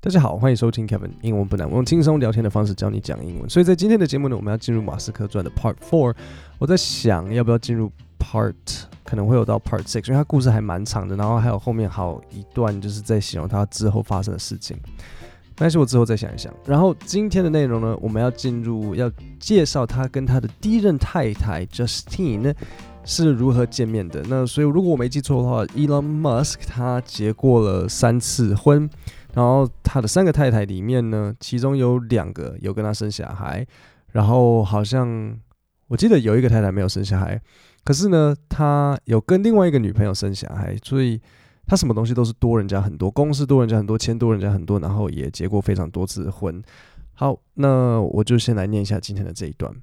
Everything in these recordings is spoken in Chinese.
大家好，欢迎收听 Kevin 英文不难，我用轻松聊天的方式教你讲英文。所以在今天的节目呢，我们要进入马斯克传的 Part Four。我在想要不要进入 Part，可能会有到 Part Six，因为它故事还蛮长的，然后还有后面好一段就是在形容他之后发生的事情。但是我之后再想一想。然后今天的内容呢，我们要进入要介绍他跟他的第一任太太 Justine 是如何见面的。那所以如果我没记错的话，Elon Musk 他结过了三次婚。然后他的三个太太里面呢，其中有两个有跟他生小孩，然后好像我记得有一个太太没有生小孩，可是呢，他有跟另外一个女朋友生小孩，所以他什么东西都是多人家很多，公司多人家很多，钱多人家很多，然后也结过非常多次婚。好，那我就先来念一下今天的这一段。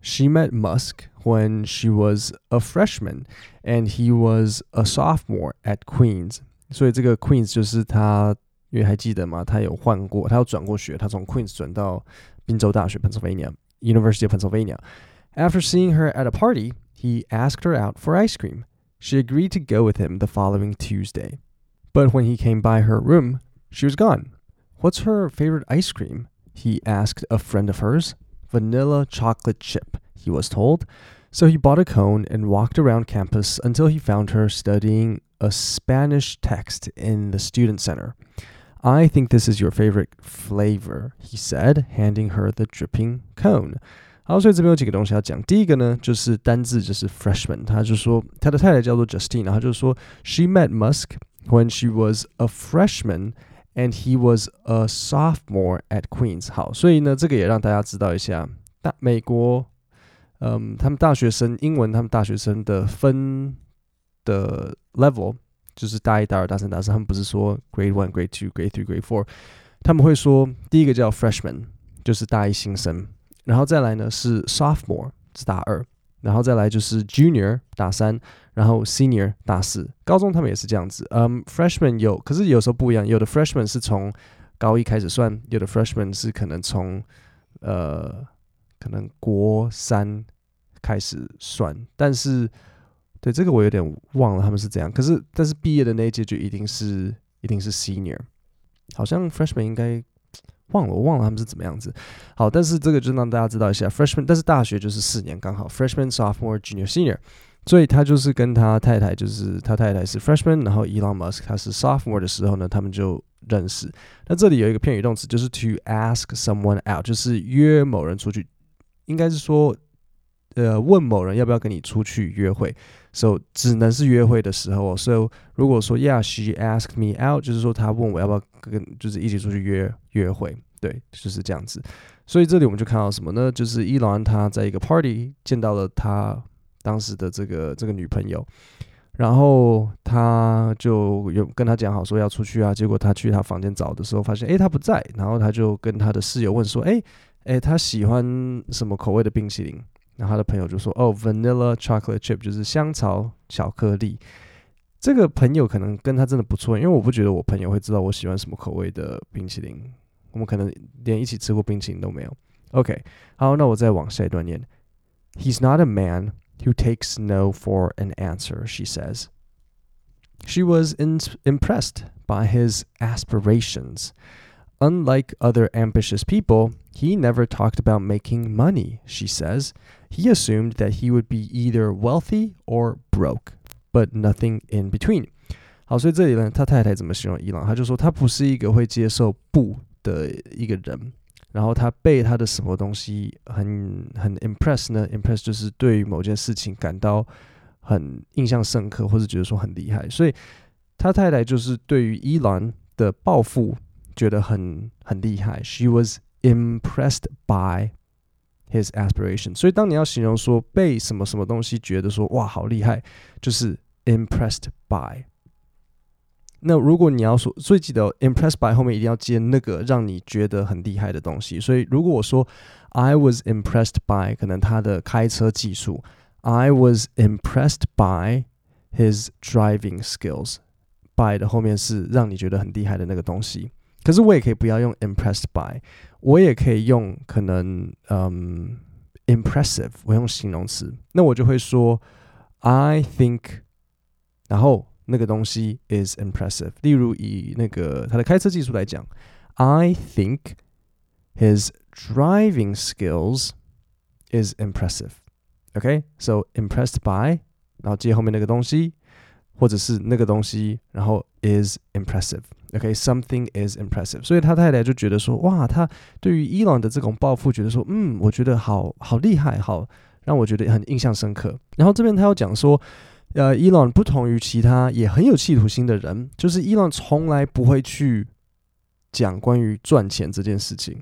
She met Musk when she was a freshman, and he was a sophomore at Queens. 所以这个 Queens 就是他，因为还记得吗？他有换过，他有转过学，他从 Queens 转到宾州大学 Pennsylvania University of Pennsylvania。After seeing her at a party, he asked her out for ice cream. She agreed to go with him the following Tuesday. But when he came by her room, she was gone. What's her favorite ice cream? He asked a friend of hers. Vanilla chocolate chip, he was told. So he bought a cone and walked around campus until he found her studying a Spanish text in the student center. I think this is your favorite flavor, he said, handing her the dripping cone. 好，所以这边有几个东西要讲。第一个呢，就是单字就是 freshman，他就说他的太太叫做 Justine，然后就说 she met Musk when she was a freshman and he was a sophomore at Queens。好，所以呢，这个也让大家知道一下，大美国，嗯，他们大学生英文，他们大学生的分。的 level 就是大一、大二、大三、大四，他们不是说 grade one、grade two、grade three、grade four，他们会说第一个叫 freshman，就是大一新生，然后再来呢是 sophomore，是大二，然后再来就是 junior 大三，然后 senior 大四。高中他们也是这样子，嗯，freshman 有，可是有时候不一样，有的 freshman 是从高一开始算，有的 freshman 是可能从呃可能国三开始算，但是。对，这个我有点忘了他们是怎样，可是但是毕业的那一届就一定是一定是 senior，好像 freshman 应该忘了，我忘了他们是怎么样子。好，但是这个就让大家知道一下 freshman，但是大学就是四年刚好 freshman、sophomore、junior、senior，所以他就是跟他太太，就是他太太是 freshman，然后 Elon Musk 他是 sophomore 的时候呢，他们就认识。那这里有一个片语动词，就是 to ask someone out，就是约某人出去，应该是说。呃，问某人要不要跟你出去约会，so 只能是约会的时候哦。so 如果说 Yeah，she asked me out，就是说他问我要不要跟，就是一起出去约约会，对，就是这样子。所以这里我们就看到什么呢？就是伊朗他在一个 party 见到了他当时的这个这个女朋友，然后他就有跟他讲好说要出去啊。结果他去他房间找的时候，发现诶他不在，然后他就跟他的室友问说，诶诶他喜欢什么口味的冰淇淋？然后他的朋友就说：“哦，vanilla chocolate chip 就是香草巧克力。”这个朋友可能跟他真的不错，因为我不觉得我朋友会知道我喜欢什么口味的冰淇淋。我们可能连一起吃过冰淇淋都没有。OK，好，那我再往下一段念。He's not a man who takes no for an answer, she says. She was in impressed by his aspirations. Unlike other ambitious people, he never talked about making money, she says. He assumed that he would be either wealthy or broke, but nothing in between. 好，所以这里呢，他太太怎么形容伊朗？他就说他不是一个会接受不的一个人，然后他被他的什么东西很很 impress 呢？impress 就是对于某件事情感到很印象深刻，或者觉得说很厉害。所以他太太就是对于伊朗的抱负。觉得很很厉害，She was impressed by his aspiration。所以当你要形容说被什么什么东西觉得说哇好厉害，就是 impressed by。那如果你要说，所以记得 impressed by 后面一定要接那个让你觉得很厉害的东西。所以如果我说 I was impressed by，可能他的开车技术，I was impressed by his driving skills。by 的后面是让你觉得很厉害的那个东西。可是我也可以不要用 impressed by，我也可以用可能嗯 impressive，我用形容词，那我就会说 I think，然后 那个东西 is impressive。例如以那个他的开车技术来讲，I think his driving skills is impressive。OK，so impressed by，然后接后面那个东西，或者是那个东西，然后 is impressive。 OK，something is impressive。所以他太太就觉得说，哇，他对于伊朗的这种报复，觉得说，嗯，我觉得好好厉害，好让我觉得很印象深刻。然后这边他又讲说。呃，伊朗不同于其他也很有企图心的人，就是伊朗从来不会去讲关于赚钱这件事情。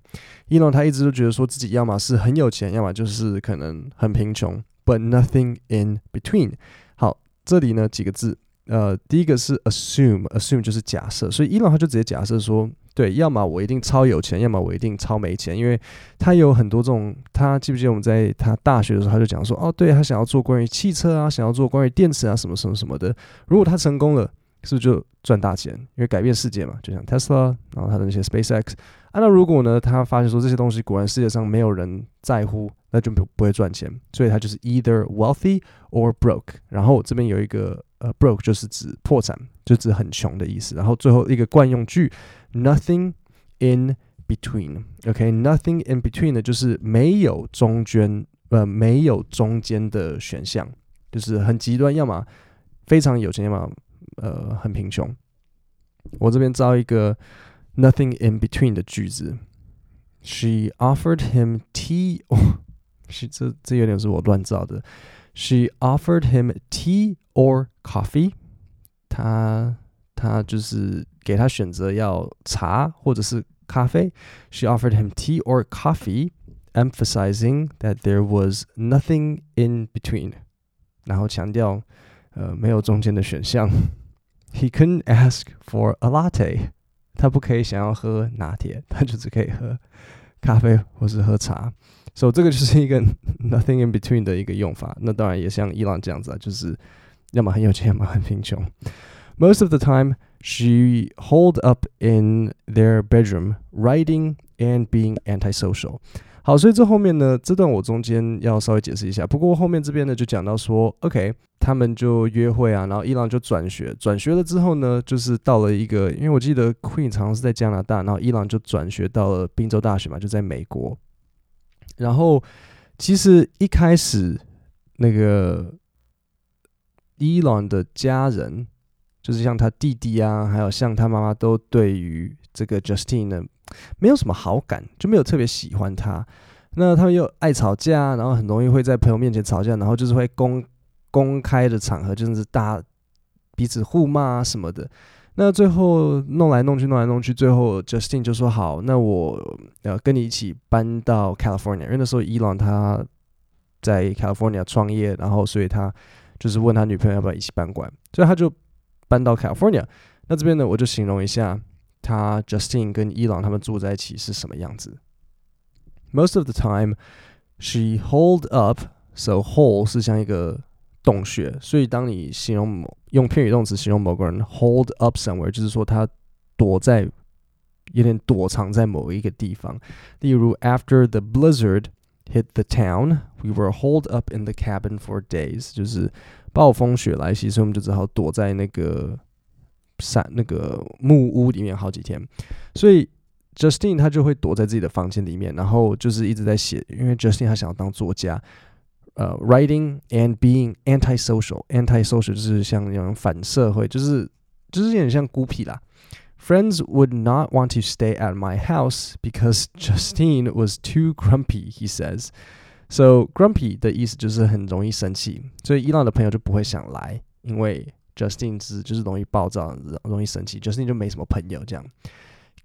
伊朗他一直都觉得说自己要么是很有钱，要么就是可能很贫穷，but nothing in between。好，这里呢几个字，呃，第一个是 assume，assume 就是假设，所以伊朗他就直接假设说。对，要么我一定超有钱，要么我一定超没钱，因为他有很多这种。他记不记得我们在他大学的时候，他就讲说，哦，对，他想要做关于汽车啊，想要做关于电池啊，什么什么什么的。如果他成功了，是不是就赚大钱？因为改变世界嘛，就像 Tesla，然后他的那些 SpaceX。啊，那如果呢，他发现说这些东西果然世界上没有人在乎，那就不不会赚钱。所以他就是 either wealthy or broke。然后这边有一个呃，broke 就是指破产，就指很穷的意思。然后最后一个惯用句。Nothing in between. OK, nothing in between 呢，就是没有中间，呃，没有中间的选项，就是很极端，要么非常有钱，要么呃很贫穷。我这边造一个 nothing in between 的句子。She offered him tea. 哦，是这这有点是我乱造的。She offered him tea or coffee. 他他就是。给他选择要茶或者是咖啡。She offered him tea or coffee, emphasizing that there was nothing in between。然后强调，呃，没有中间的选项。He couldn't ask for a latte。他不可以想要喝拿铁，他就只可以喝咖啡或是喝茶。所以这个就是一个 nothing in between 的一个用法。那当然也像伊朗这样子啊，就是 要么很有钱，要么很贫穷。Most of the time. She holed up in their bedroom, writing and being antisocial. 好，所以这后面呢，这段我中间要稍微解释一下。不过后面这边呢，就讲到说，OK，他们就约会啊，然后伊朗就转学，转学了之后呢，就是到了一个，因为我记得 Queen 常常是在加拿大，然后伊朗就转学到了宾州大学嘛，就在美国。然后其实一开始那个伊朗的家人。就是像他弟弟啊，还有像他妈妈，都对于这个 Justin 呢，没有什么好感，就没有特别喜欢他。那他们又爱吵架，然后很容易会在朋友面前吵架，然后就是会公公开的场合，就是大彼此互骂啊什么的。那最后弄来弄去，弄来弄去，最后 Justin 就说：“好，那我呃跟你一起搬到 California，因为那时候伊朗他在 California 创业，然后所以他就是问他女朋友要不要一起搬过来，所以他就。”搬到 California，那这边呢，我就形容一下他 Justin 跟伊朗他们住在一起是什么样子。Most of the time, she hold up. So hole 是像一个洞穴，所以当你形容某用片语动词形容某个人 hold up somewhere，就是说他躲在有点躲藏在某一个地方。例如，After the blizzard hit the town, we were holed up in the cabin for days，就是。暴风雪来袭，所以我们就只好躲在那个山、那个木屋里面好几天。所以 Justin 他就会躲在自己的房间里面，然后就是一直在写，因为 Justin 他想要当作家。呃、，writing and being antisocial，antisocial 就是像那种反社会，就是就是有点像孤僻啦。Friends would not want to stay at my house because Justine was too grumpy, he says. So grumpy 的意思就是很容易生气，所以伊朗的朋友就不会想来，因为 Justine 是就是容易暴躁、容易生气，Justine 就没什么朋友这样。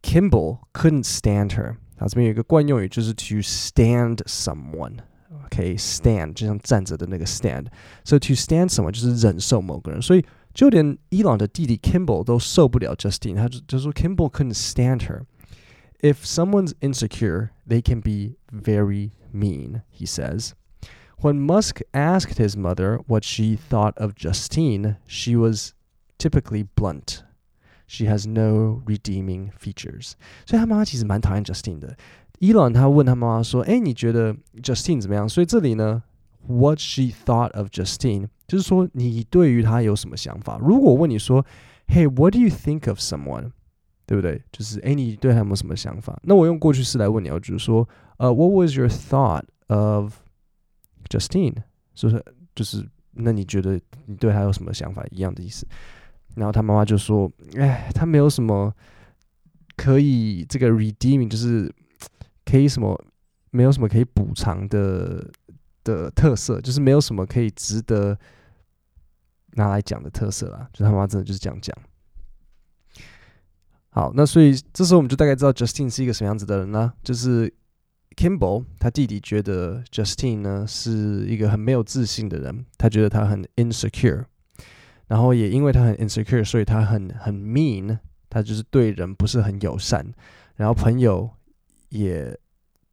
Kimball couldn't stand her，他这边有一个惯用语，就是 to stand someone。OK，stand 就像站着的那个 stand。So to stand someone 就是忍受某个人，所以 就连伊朗的弟弟 Kimball 都受不了 Justine，他就就说 Kimball couldn't stand her。If someone's insecure, they can be very mean, he says. When Musk asked his mother what she thought of Justine, she was typically blunt. She has no redeeming features. 所以他妈妈其实蛮讨厌 Justine 的。伊朗他问他妈妈说：“哎，你觉得 Justine 怎么样？”所以这里呢，What she thought of Justine 就是说你对于他有什么想法？如果问你说，Hey，what do you think of someone？对不对？就是哎，你对他有没有什么想法？那我用过去式来问你，我就是说，呃，What was your thought of Justine？是不是？就是那你觉得你对他有什么想法？一样的意思。然后他妈妈就说，哎，他没有什么可以这个 redeeming，就是可以什么，没有什么可以补偿的的特色，就是没有什么可以值得拿来讲的特色啦。就他妈真的就是这样讲。好，那所以这时候我们就大概知道 Justin 是一个什么样子的人呢？就是 Kimball 他弟弟觉得 Justin 呢是一个很没有自信的人，他觉得他很 insecure，然后也因为他很 insecure，所以他很很 mean，他就是对人不是很友善，然后朋友也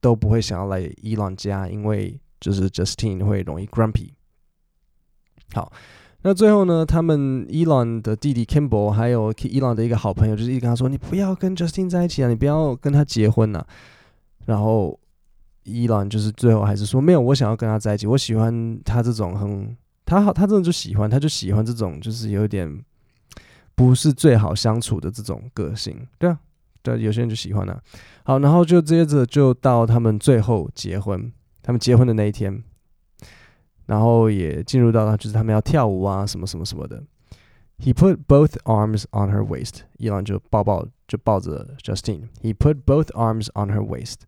都不会想要来伊朗家，因为就是 Justin 会容易 grumpy。好。那最后呢，他们伊朗的弟弟 Kimball 还有伊朗的一个好朋友，就是一直跟他说：“你不要跟 Justin 在一起啊，你不要跟他结婚呐。”然后伊朗就是最后还是说：“没有，我想要跟他在一起，我喜欢他这种很他好，他真的就喜欢，他就喜欢这种就是有点不是最好相处的这种个性。”对啊，对，有些人就喜欢啊。好，然后就接着就到他们最后结婚，他们结婚的那一天。然后也进入到他，就是他们要跳舞啊，什么什么什么的。He put both arms on her waist，伊朗就抱抱就抱着 Justine。He put both arms on her waist.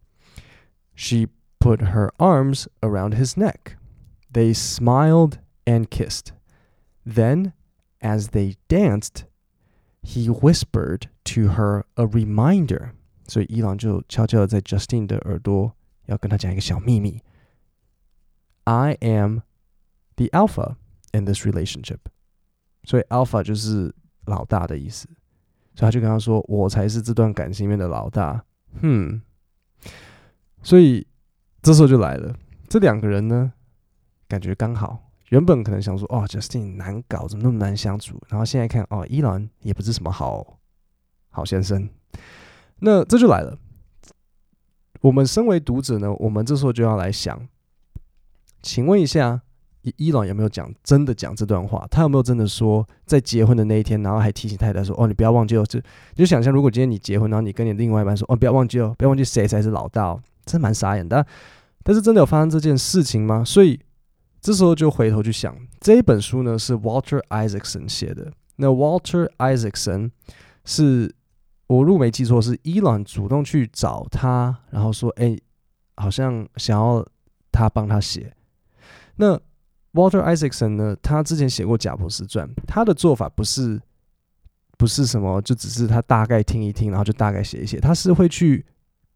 She put her arms around his neck. They smiled and kissed. Then, as they danced, he whispered to her a reminder. 所以伊朗就悄悄的在 Justine 的耳朵要跟他讲一个小秘密。I am The alpha in this relationship，所以 alpha 就是老大的意思，所以他就跟他说：“我才是这段感情里面的老大。”哼，所以这时候就来了，这两个人呢，感觉刚好。原本可能想说：“哦，Justin 难搞，怎么那么难相处？”然后现在看，哦，伊朗也不是什么好好先生。那这就来了。我们身为读者呢，我们这时候就要来想，请问一下。伊伊朗有没有讲真的讲这段话？他有没有真的说在结婚的那一天，然后还提醒太太说：“哦，你不要忘记哦。”就你就想象，如果今天你结婚，然后你跟你另外一半说：“哦，不要忘记哦，不要忘记谁才是老大哦。”真蛮傻眼的。但是真的有发生这件事情吗？所以这时候就回头去想，这一本书呢是 Walter Isaacson 写的。那 Walter Isaacson 是我如果没记错，是伊朗主动去找他，然后说：“哎，好像想要他帮他写。”那 Walter Isaacson 呢，他之前写过《贾伯斯传》，他的做法不是不是什么，就只是他大概听一听，然后就大概写一写。他是会去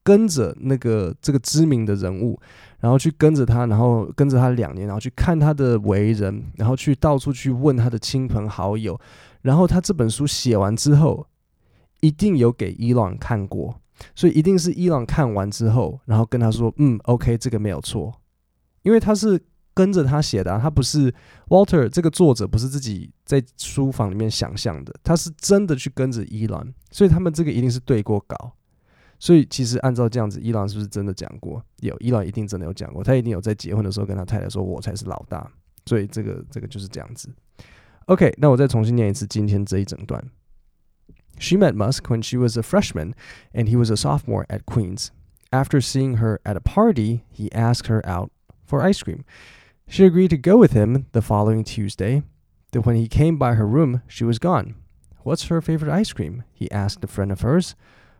跟着那个这个知名的人物，然后去跟着他，然后跟着他两年，然后去看他的为人，然后去到处去问他的亲朋好友。然后他这本书写完之后，一定有给伊朗看过，所以一定是伊朗看完之后，然后跟他说：“嗯，OK，这个没有错，因为他是。”跟着他写的啊，他不是 Walter 这个作者，不是自己在书房里面想象的，他是真的去跟着伊朗，所以他们这个一定是对过稿。所以其实按照这样子，伊朗是不是真的讲过？有，伊朗一定真的有讲过，他一定有在结婚的时候跟他太太说：“我才是老大。”所以这个这个就是这样子。OK，那我再重新念一次今天这一整段。She met Musk when she was a freshman, and he was a sophomore at Queens. After seeing her at a party, he asked her out for ice cream. She agreed to go with him the following Tuesday. Then when he came by her room, she was gone. What's her favorite ice cream? He asked a friend of hers.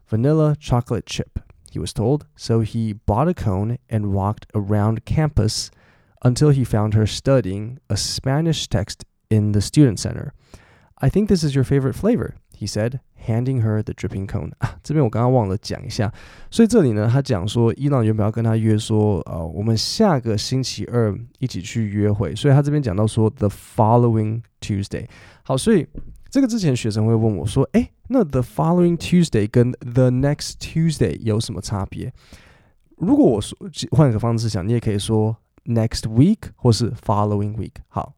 Vanilla chocolate chip, he was told. So he bought a cone and walked around campus until he found her studying a Spanish text in the student center. I think this is your favorite flavor, he said, handing her the dripping cone 啊，这边我刚刚忘了讲一下，所以这里呢，他讲说伊朗原本要跟他约说，呃，我们下个星期二一起去约会，所以他这边讲到说 the following Tuesday。好，所以这个之前学生会问我说，诶，那 the following Tuesday 跟 the next Tuesday 有什么差别？如果我说换个方式想，你也可以说 next week 或是 following week。好，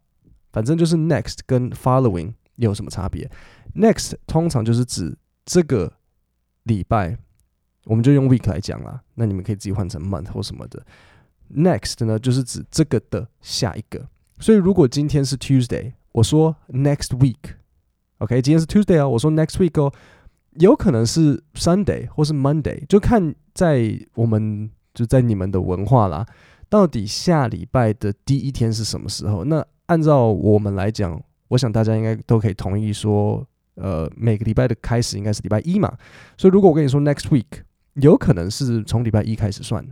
反正就是 next 跟 following 有什么差别？Next 通常就是指这个礼拜，我们就用 week 来讲啦。那你们可以自己换成 month 或什么的。Next 呢，就是指这个的下一个。所以如果今天是 Tuesday，我说 next week，OK，、今天是 Tuesday 哦，我说 next week 哦，有可能是 Sunday 或是 Monday，就看在我们就在你们的文化啦，到底下礼拜的第一天是什么时候？那按照我们来讲，我想大家应该都可以同意说，呃，每个礼拜的开始应该是礼拜一嘛。所以如果我跟你说 next week，有可能是从礼拜一开始算。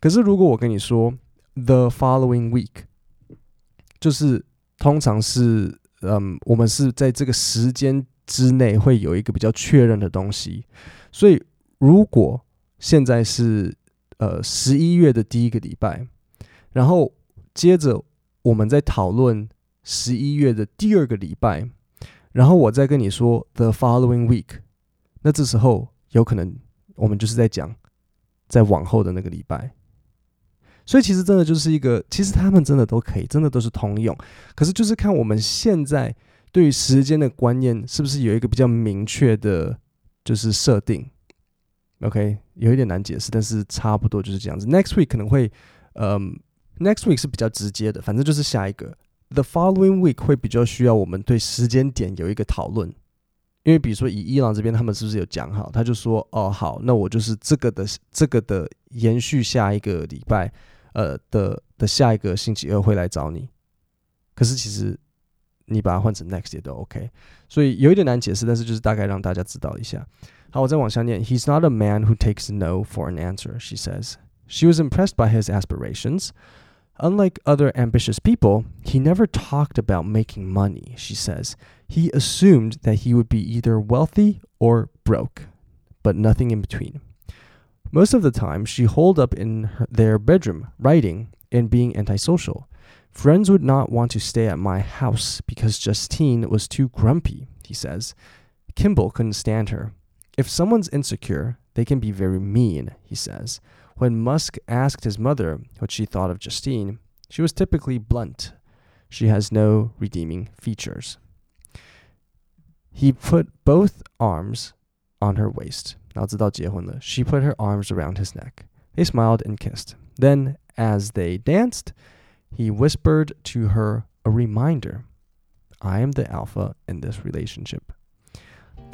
可是如果我跟你说 the following week，就是通常是，嗯，我们是在这个时间之内会有一个比较确认的东西。所以如果现在是呃十一月的第一个礼拜，然后接着。我们在讨论十一月的第二个礼拜，然后我再跟你说 the following week，那这时候有可能我们就是在讲在往后的那个礼拜，所以其实真的就是一个，其实他们真的都可以，真的都是通用，可是就是看我们现在对于时间的观念是不是有一个比较明确的，就是设定。OK，有一点难解释，但是差不多就是这样子。Next week 可能会，嗯。Next week 是比较直接的，反正就是下一个。The following week 会比较需要我们对时间点有一个讨论，因为比如说以伊朗这边，他们是不是有讲好？他就说：“哦，好，那我就是这个的这个的延续下一个礼拜，呃的的下一个星期二会来找你。”可是其实你把它换成 next 也都 OK，所以有一点难解释，但是就是大概让大家知道一下。好，我再往下念。He's not a man who takes no for an answer, she says. She was impressed by his aspirations. Unlike other ambitious people, he never talked about making money, she says. He assumed that he would be either wealthy or broke, but nothing in between. Most of the time, she holed up in her, their bedroom, writing and being antisocial. Friends would not want to stay at my house because Justine was too grumpy, he says. Kimball couldn't stand her. If someone's insecure, they can be very mean, he says. When Musk asked his mother what she thought of Justine, she was typically blunt. She has no redeeming features. He put both arms on her waist. She put her arms around his neck. They smiled and kissed. Then, as they danced, he whispered to her a reminder I am the alpha in this relationship.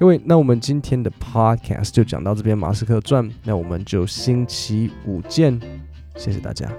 各位，那我们今天的 podcast 就讲到这边，马斯克传。那我们就星期五见，谢谢大家。